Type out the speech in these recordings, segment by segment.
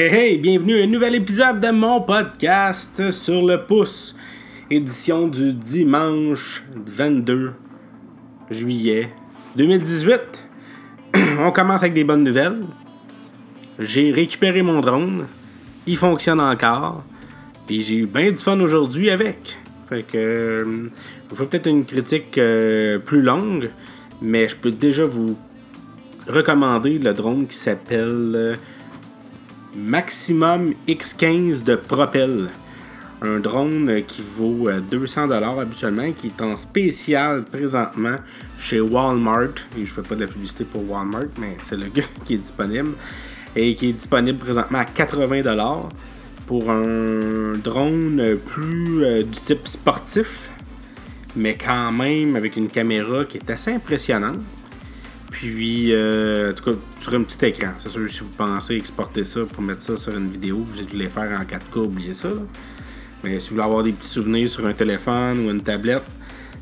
Hey hey, bienvenue à un nouvel épisode de mon podcast sur le pouce, édition du dimanche 22 juillet 2018. On commence avec des bonnes nouvelles. J'ai récupéré mon drone, il fonctionne encore, et j'ai eu bien du fun aujourd'hui avec. Fait que, euh, je peut-être une critique euh, plus longue, mais je peux déjà vous recommander le drone qui s'appelle euh, Maximum X15 de Propel. Un drone qui vaut 200$ habituellement, qui est en spécial présentement chez Walmart. Et je fais pas de la publicité pour Walmart, mais c'est le gars qui est disponible. Et qui est disponible présentement à 80$ pour un drone plus euh, du type sportif, mais quand même avec une caméra qui est assez impressionnante. Puis, euh, en tout cas, sur un petit écran. C'est sûr, si vous pensez exporter ça pour mettre ça sur une vidéo, vous voulez faire en 4K, oubliez ça. Mais si vous voulez avoir des petits souvenirs sur un téléphone ou une tablette,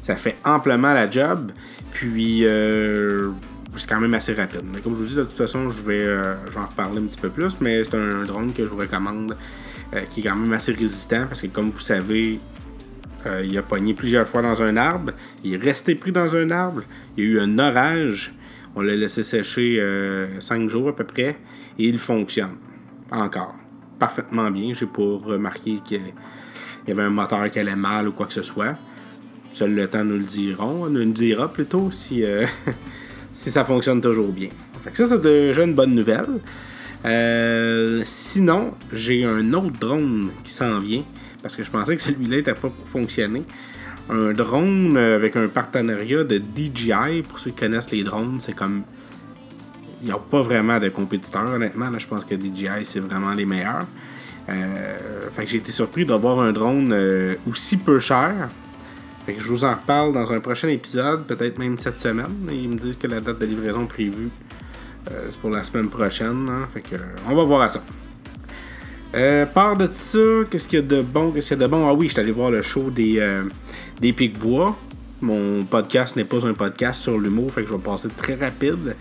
ça fait amplement la job. Puis, euh, c'est quand même assez rapide. Mais comme je vous dis, de toute façon, je vais, euh, en reparler un petit peu plus. Mais c'est un, drone que je vous recommande qui est quand même assez résistant parce que, comme vous savez, il a pogné plusieurs fois dans un arbre. Il est resté pris dans un arbre. Il y a eu un orage. On l'a laissé sécher 5 euh, jours à peu près et il fonctionne encore parfaitement bien. J'ai pas remarqué qu'il y avait un moteur qui allait mal ou quoi que ce soit. Seul le temps nous le diront. On nous le dira plutôt si, euh, si ça fonctionne toujours bien. ça, c'est déjà une bonne nouvelle. Euh, sinon, j'ai un autre drone qui s'en vient parce que je pensais que celui-là n'était pas pour fonctionner un drone avec un partenariat de DJI. Pour ceux qui connaissent les drones, c'est comme. Il n'y a pas vraiment de compétiteurs, honnêtement. je pense que DJI, c'est vraiment les meilleurs. Euh, fait que j'ai été surpris d'avoir un drone euh, aussi peu cher. Fait que je vous en reparle dans un prochain épisode, peut-être même cette semaine. Ils me disent que la date de livraison prévue, euh, c'est pour la semaine prochaine. Hein. Fait que, on va voir à ça. Euh, part de ça, qu'est-ce qu'il y a de bon, qu'est-ce qu'il y a de bon? Ah oui, je suis allé voir le show des, euh, des Pic-Bois. Mon podcast n'est pas un podcast sur l'humour, fait que je vais passer très rapide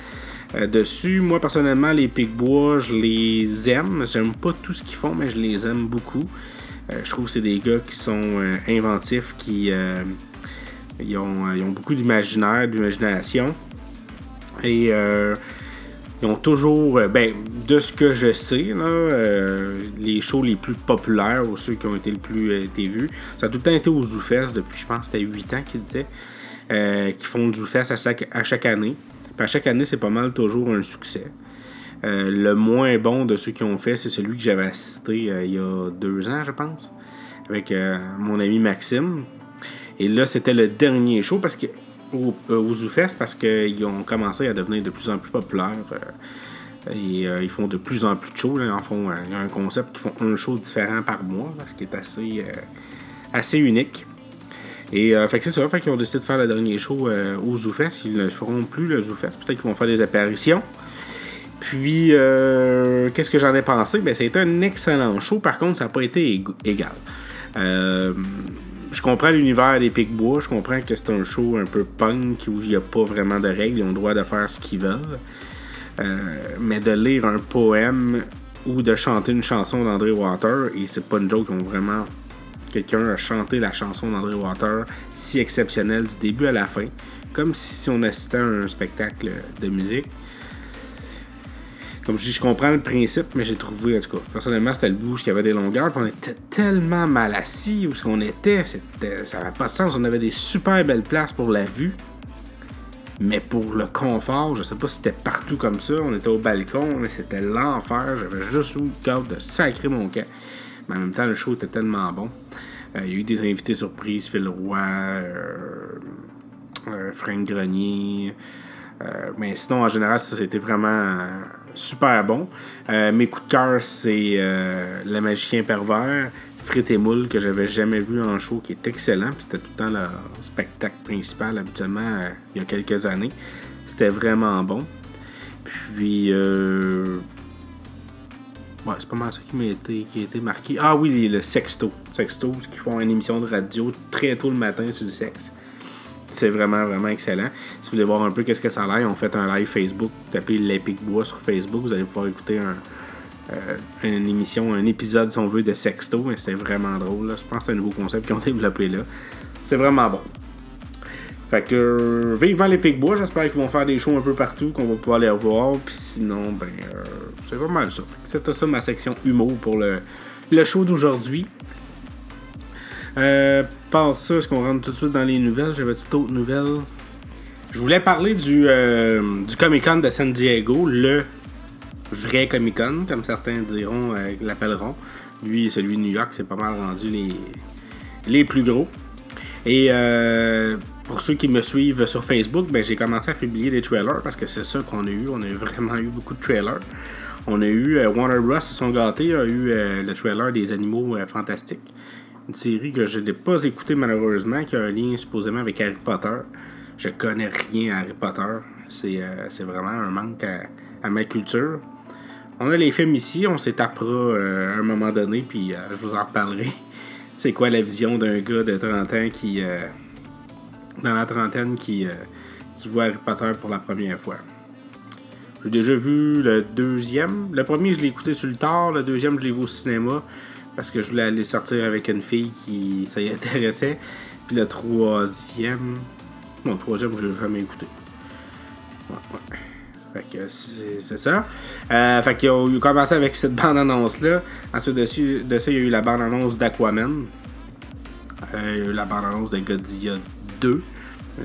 euh, dessus. Moi, personnellement, les Pic-Bois, je les aime. J'aime pas tout ce qu'ils font, mais je les aime beaucoup. je trouve que c'est des gars qui sont inventifs, qui ont, ont, beaucoup d'imaginaire, d'imagination. Et ils ont toujours, euh, ben, de ce que je sais, euh, les shows les plus populaires ou ceux qui ont été le plus euh, vus, ça a tout le temps été aux ZooFest depuis, je pense, c'était 8 ans qu'ils disaient, qui font du ZooFest à chaque, année. Puis à chaque année, c'est pas mal toujours un succès. le moins bon de ceux qui ont fait, c'est celui que j'avais assisté il y a deux ans, je pense, avec mon ami Maxime. Et là, c'était le dernier show parce que euh, ZooFest parce qu'ils ont commencé à devenir de plus en plus populaires. Euh, et euh, ils font de plus en plus de shows. Là. font, il y a un concept qui font un show différent par mois, ce qui est assez, assez unique. Et fait que c'est ça, fait qu'ils ont décidé de faire le dernier show au ZooFest. Ils ne feront plus le ZooFest. Peut-être qu'ils vont faire des apparitions. Puis, qu'est-ce que j'en ai pensé? Ben, été un excellent show. Par contre, ça n'a pas été égal je comprends l'univers des Pic-Bois, je comprends que c'est un show un peu punk où il n'y a pas vraiment de règles, ils ont le droit de faire ce qu'ils veulent. Euh, mais de lire un poème ou de chanter une chanson d'André Water, et c'est pas une joke, ils vraiment. Quelqu'un a chanté la chanson d'André Water si exceptionnelle du début à la fin, comme si on assistait à un spectacle de musique. Comme je dis, je comprends le principe, mais j'ai trouvé, en tout cas, personnellement, c'était le bouge qui avait des longueurs, puis on était tellement mal assis où ce qu'on était, c'était, ça n'avait pas de sens. On avait des super belles places pour la vue, mais pour le confort, je sais pas si c'était partout comme ça. On était au balcon, c'était l'enfer. J'avais juste le de sacrer mon camp. Mais en même temps, le show était tellement bon. Euh, il y a eu des invités surprises, Phil Roy, euh, euh, Frank Grenier. mais sinon, en général, ça, c'était vraiment super bon. Mes coups de cœur, c'est Le Magicien Pervers, Frites et Moule, que j'avais jamais vu en show, qui est excellent. C'était tout le temps le spectacle principal, habituellement, euh, il y a quelques années. C'était vraiment bon. Puis, Ouais, c'est pas mal ça qui m'a été, été marqué. Ah oui, le Sexto. Sexto, qui font une émission de radio très tôt le matin sur le sexe. C'est vraiment, vraiment excellent. Si vous voulez voir un peu qu'est-ce que ça a l'air, on fait un live Facebook. Tapez l'Epic Bois sur Facebook. Vous allez pouvoir écouter une émission, un épisode, si on veut, de sexto. Mais c'est vraiment drôle. Je pense que c'est un nouveau concept qu'ils ont développé là. C'est vraiment bon. Fait que, euh, vivement les Picbois, j'espère qu'ils vont faire des shows un peu partout, qu'on va pouvoir les revoir. Puis sinon, ben, euh, c'est pas mal ça. C'était ça ma section humour pour le, le show d'aujourd'hui. Euh, ça, est-ce qu'on rentre tout de suite dans les nouvelles? J'avais d'autres nouvelles? Je voulais parler du, euh, du Comic Con de San Diego, le vrai Comic Con, comme certains diront, l'appelleront. Lui, celui de New York, c'est pas mal rendu les, les plus gros. Et euh, pour ceux qui me suivent sur Facebook, ben, j'ai commencé à publier des trailers parce que c'est ça qu'on a eu. On a vraiment eu beaucoup de trailers. On a eu euh, Warner Bros. se sont gâtés, a eu euh, le trailer des animaux fantastiques. Une série que je n'ai pas écoutée malheureusement, qui a un lien supposément avec Harry Potter. Je connais rien à Harry Potter. C'est, vraiment un manque à, ma culture. On a les films ici, on s'étapera à un moment donné, puis je vous en parlerai c'est quoi la vision d'un gars de 30 ans qui. Euh, dans la trentaine qui, euh, qui voit Harry Potter pour la première fois? J'ai déjà vu le deuxième. Le premier, je l'ai écouté sur le tard. Le deuxième, je l'ai vu au cinéma parce que je voulais aller sortir avec une fille qui ça y intéressait. Puis le troisième. Le troisième, je l'ai jamais écouté. Ouais, ouais. Fait que c'est ça. Euh, fait qu'ils ont commencé avec cette bande-annonce-là. Ensuite de, ça, il y a eu la bande-annonce d'Aquaman. Euh, il y a eu la bande-annonce de Godzilla 2. Euh,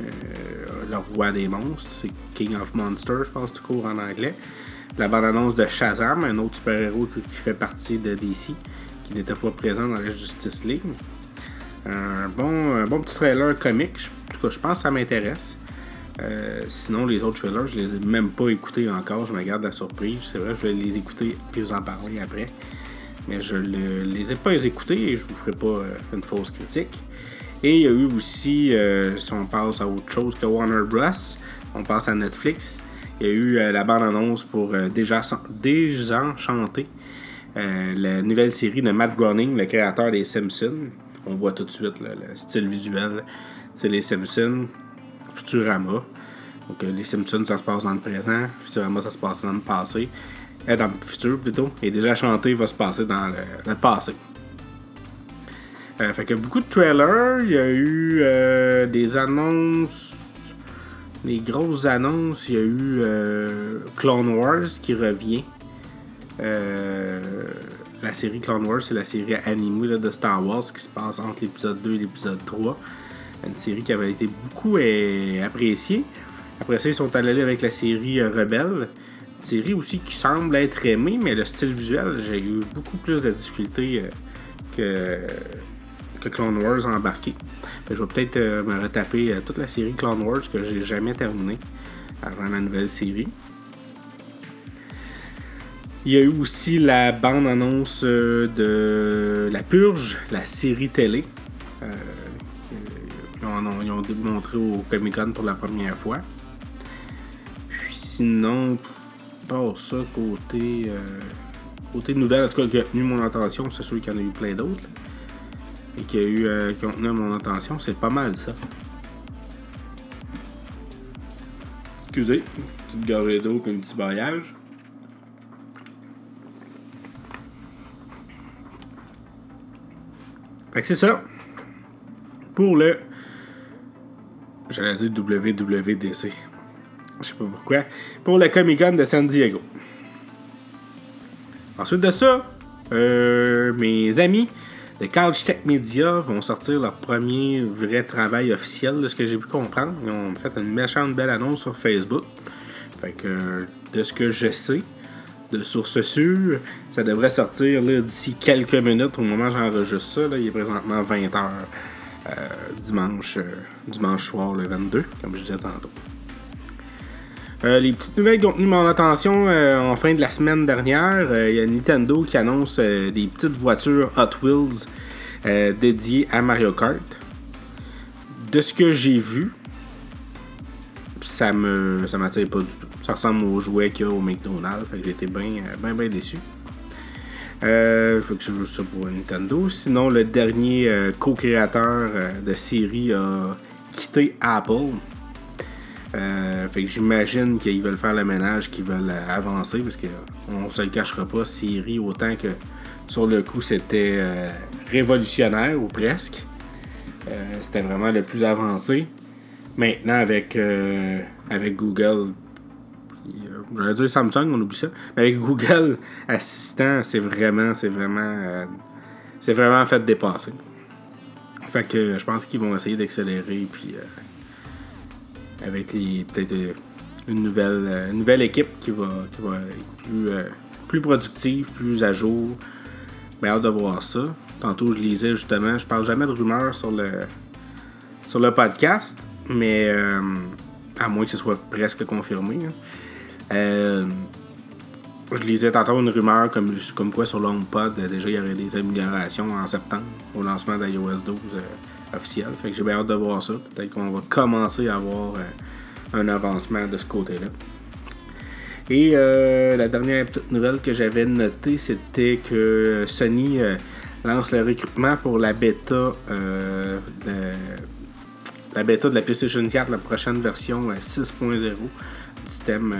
le roi des monstres. C'est King of Monsters, je pense, du cours en anglais. La bande-annonce de Shazam, un autre super-héros qui fait partie de DC, qui n'était pas présent dans la Justice League. Un bon, un bon petit trailer comique. En tout cas, je pense que ça m'intéresse. Euh, sinon, les autres trailers, je les ai même pas écoutés encore. Je me garde la surprise. C'est vrai, je vais les écouter et vous en parler après. Mais je ne les ai pas écoutés et je vous ferai pas euh, une fausse critique. Et il y a eu aussi, euh, si on passe à autre chose que Warner Bros., on passe à Netflix. Il y a eu la bande-annonce pour Déjà la nouvelle série de Matt Groening, le créateur des Simpsons. On voit tout de suite le style visuel. C'est les Simpsons Futurama. Donc, euh, les Simpsons, ça se passe dans le présent. Futurama, ça se passe dans le passé. Euh, dans le futur, plutôt. Et déjà chanté va se passer dans le, passé. Euh, fait que beaucoup de trailers. Il y a eu des annonces. Des grosses annonces. Il y a eu Clone Wars qui revient. la série Clone Wars, c'est la série animée de Star Wars qui se passe entre l'épisode 2 et l'épisode 3 une série qui avait été beaucoup euh, appréciée. Après ça, ils sont allés avec la série euh, Rebelle. Une série aussi qui semble être aimée, mais le style visuel, j'ai eu beaucoup plus de difficultés euh, que, que Clone Wars embarqué. je vais peut-être me retaper toute la série Clone Wars que j'ai jamais terminée avant la nouvelle série. Il y a eu aussi la bande-annonce de La Purge, la série télé. Ils ont, démontré au Comic Con pour la première fois. Puis sinon, pas ça, côté, euh, côté nouvelle, en tout cas, qui a tenu mon attention, c'est sûr qu'il y en a eu plein d'autres. Et qui, a eu, euh, qui ont tenu mon attention, c'est pas mal ça. Excusez, petite gorgée d'eau et un petit baillage. Fait que c'est ça. Pour le J'allais dire WWDC. Je sais pas pourquoi. Pour le Comic Con de San Diego. Ensuite de ça, euh, mes amis de Couch Tech Media vont sortir leur premier vrai travail officiel de ce que j'ai pu comprendre. Ils ont fait une méchante belle annonce sur Facebook. Fait que de ce que je sais, de sources sûres, ça devrait sortir d'ici quelques minutes au moment où j'enregistre ça. Là, il est présentement 20h. Euh, dimanche, euh, dimanche soir, le 22, comme je disais tantôt. Euh, les petites nouvelles qui ont tenu mon attention en fin de la semaine dernière, il y a Nintendo qui annonce des petites voitures Hot Wheels dédiées à Mario Kart. De ce que j'ai vu, ça me ça m'attire pas du tout. Ça ressemble aux jouets qu'il y a au McDonald's, fait que été bien bien déçu. Euh, faut que je joue ça pour Nintendo. Sinon, le dernier euh, co-créateur euh, de série a quitté Apple. Euh, fait que j'imagine qu'ils veulent faire le ménage, qu'ils veulent avancer, parce qu'on se le cachera pas, Siri, autant que sur le coup c'était révolutionnaire ou presque. C'était vraiment le plus avancé. Maintenant avec, avec Google, j'allais dire Samsung, on oublie ça. Mais avec Google Assistant, c'est vraiment, c'est vraiment, c'est vraiment fait dépasser. Fait que je pense qu'ils vont essayer d'accélérer puis avec peut-être euh, une nouvelle, euh, nouvelle équipe qui va, être plus, euh, plus productive, plus à jour. Mais hâte de voir ça. Tantôt, je lisais justement, je parle jamais de rumeurs sur le, sur le podcast, mais à moins que ce soit presque confirmé. Hein. Je lisais tantôt une rumeur comme, quoi sur l'HomePod, déjà il y aurait des améliorations en septembre au lancement d'iOS 12 officiel. Fait que j'ai bien hâte de voir ça. Peut-être qu'on va commencer à avoir euh, un avancement de ce côté-là. Et euh, la dernière petite nouvelle que j'avais notée, c'était que Sony euh, lance le recrutement pour la bêta de la bêta de la PlayStation 4, la prochaine version 6.0 du système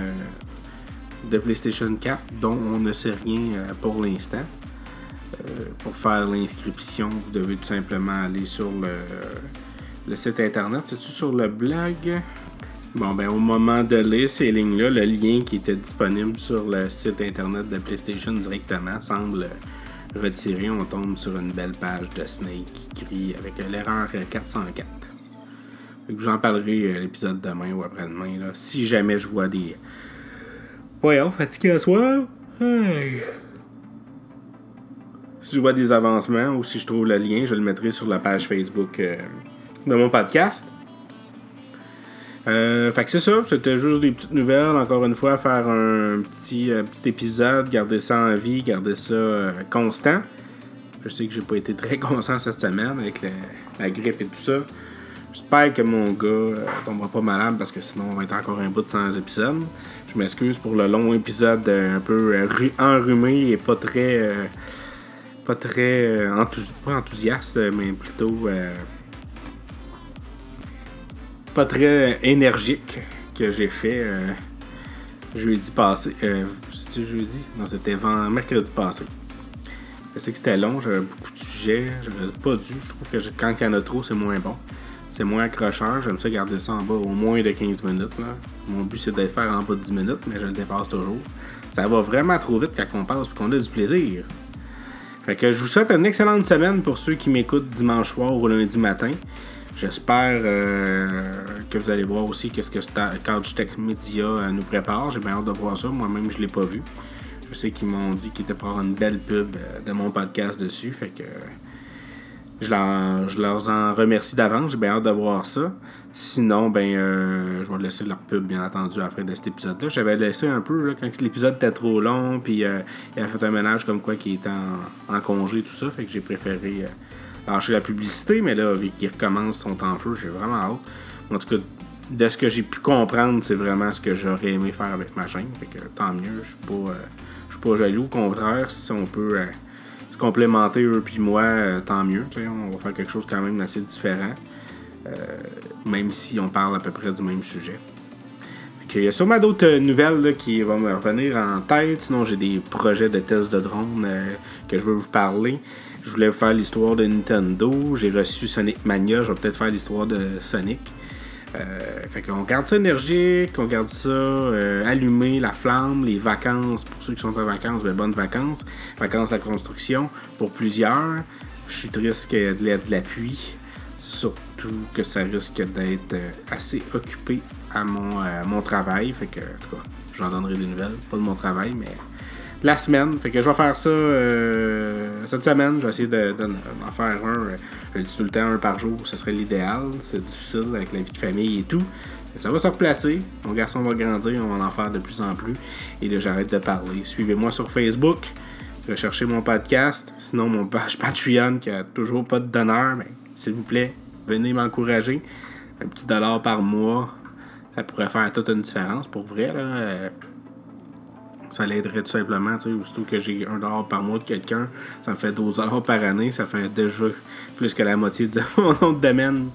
de PlayStation 4, dont on ne sait rien pour l'instant. Euh, pour faire l'inscription, vous devez tout simplement aller sur le, site internet. C'est-tu sur le blog? Bon, ben au moment de lire ces lignes-là, le lien qui était disponible sur le site internet de PlayStation directement semble retiré. On tombe sur une belle page de Snake qui crie avec l'erreur 404. Je vous en parlerai à l'épisode demain ou après-demain, si jamais je vois des. Voyons, fatigué à soir. Si je vois des avancements ou si je trouve le lien, je le mettrai sur la page Facebook euh, de mon podcast. Euh, fait que c'est ça, c'était juste des petites nouvelles. Encore une fois, faire un petit, euh, petit épisode, garder ça en vie, garder ça constant. Je sais que j'ai pas été très constant cette semaine avec la, grippe et tout ça. J'espère que mon gars tombera pas malade parce que sinon on va être encore un bout de 100 épisodes. Je m'excuse pour le long épisode un peu enrhumé et pas très pas très euh, pas enthousiaste, mais plutôt euh, pas très énergique que j'ai fait euh, jeudi passé. C'était jeudi? Non, c'était mercredi passé. Je sais que c'était long, j'avais beaucoup de sujets, j'avais pas dû. Je trouve que quand il y en a trop, c'est moins bon. Moins accrocheur. J'aime ça garder ça en bas au moins de 15 minutes. Là. Mon but, c'est de le faire en bas de 10 minutes, mais je le dépasse toujours. Ça va vraiment trop vite quand on passe et qu'on a du plaisir. Fait que je vous souhaite une excellente semaine pour ceux qui m'écoutent dimanche soir ou lundi matin. J'espère euh, que vous allez voir aussi qu'est-ce que Couch Tech Media euh, nous prépare. J'ai bien hâte de voir ça. Moi-même, je ne l'ai pas vu. Je sais qu'ils m'ont dit qu'ils étaient pour avoir une belle pub euh, de mon podcast dessus. Fait que je leur, en remercie d'avance. J'ai bien hâte de voir ça. Sinon, ben, euh, je vais laisser leur pub, bien entendu, à la fin de cet épisode-là. J'avais laissé un peu, là, quand l'épisode était trop long, puis euh, il a fait un ménage comme quoi qui était en, congé, tout ça. Fait que j'ai préféré euh, lâcher la publicité, mais là, vu qu'ils recommencent son en feu, j'ai vraiment hâte. En tout cas, de ce que j'ai pu comprendre, c'est vraiment ce que j'aurais aimé faire avec ma chaîne. Fait que tant mieux, je suis pas, je suis pas jaloux. Au contraire, si on peut complémenter eux puis moi, euh, tant mieux. On va faire quelque chose quand même assez différent. Euh, même si on parle à peu près du même sujet. Il y a sûrement d'autres euh, nouvelles qui vont me revenir en tête. Sinon, j'ai des projets de tests de drone que je veux vous parler. Je voulais vous faire l'histoire de Nintendo. J'ai reçu Sonic Mania. Je vais peut-être faire l'histoire de Sonic. Euh, fait qu'on garde ça énergique, on garde ça euh, allumé, la flamme, les vacances, pour ceux qui sont en vacances, ben, bonnes vacances, vacances à construction, pour plusieurs. Je suis triste qu'il y ait de l'appui, surtout que ça risque d'être euh, assez occupé à mon, mon travail. Fait que, en tout cas, j'en donnerai des nouvelles, pas de mon travail, mais la semaine. Fait que je vais faire ça euh, cette semaine. Je vais essayer d'en faire un. Euh, je dis tout le temps un par jour, ce serait l'idéal. C'est difficile avec la vie de famille et tout. Mais ça va se replacer. Mon garçon va grandir, on va en faire de plus en plus. Et là, j'arrête de parler. Suivez-moi sur Facebook. Recherchez mon podcast. Sinon, mon page Patreon qui a toujours pas de donneur. Mais s'il vous plaît, venez m'encourager. Un petit dollar par mois, ça pourrait faire toute une différence pour vrai. Là. Ça l'aiderait tout simplement. Tu sais, aussitôt que j'ai un dollar par mois de quelqu'un, ça me fait 12 dollars par année. Ça fait déjà plus que la moitié de mon de domaine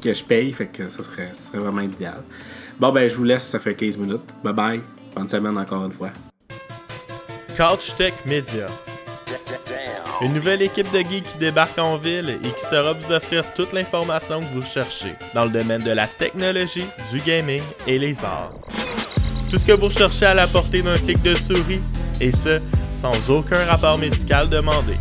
que je paye. Fait que ça serait, vraiment idéal. Bon, ben, je vous laisse, ça fait 15 minutes. Bye bye. Bonne semaine encore une fois. Couch Tech Media. Une nouvelle équipe de geeks qui débarque en ville et qui saura vous offrir toute l'information que vous cherchez dans le domaine de la technologie, du gaming et les arts. Tout ce que vous recherchez à la portée d'un clic de souris, et ce, sans aucun rapport médical demandé.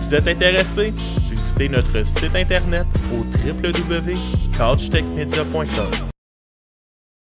Vous êtes intéressé? Visitez notre site internet au www.couchtechmedia.com.